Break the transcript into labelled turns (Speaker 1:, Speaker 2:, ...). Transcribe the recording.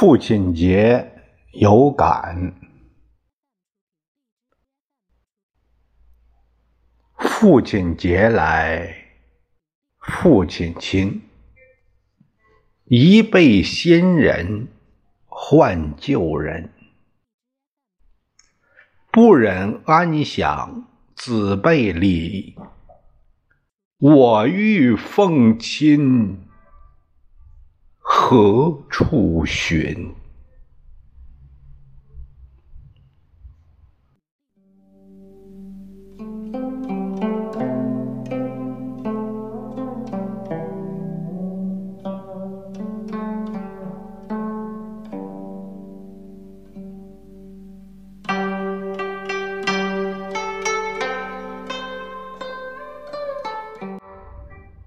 Speaker 1: 父亲节有感，父亲节来，父亲亲，一辈新人换旧人，不忍安享子辈礼，我欲奉亲。何处寻？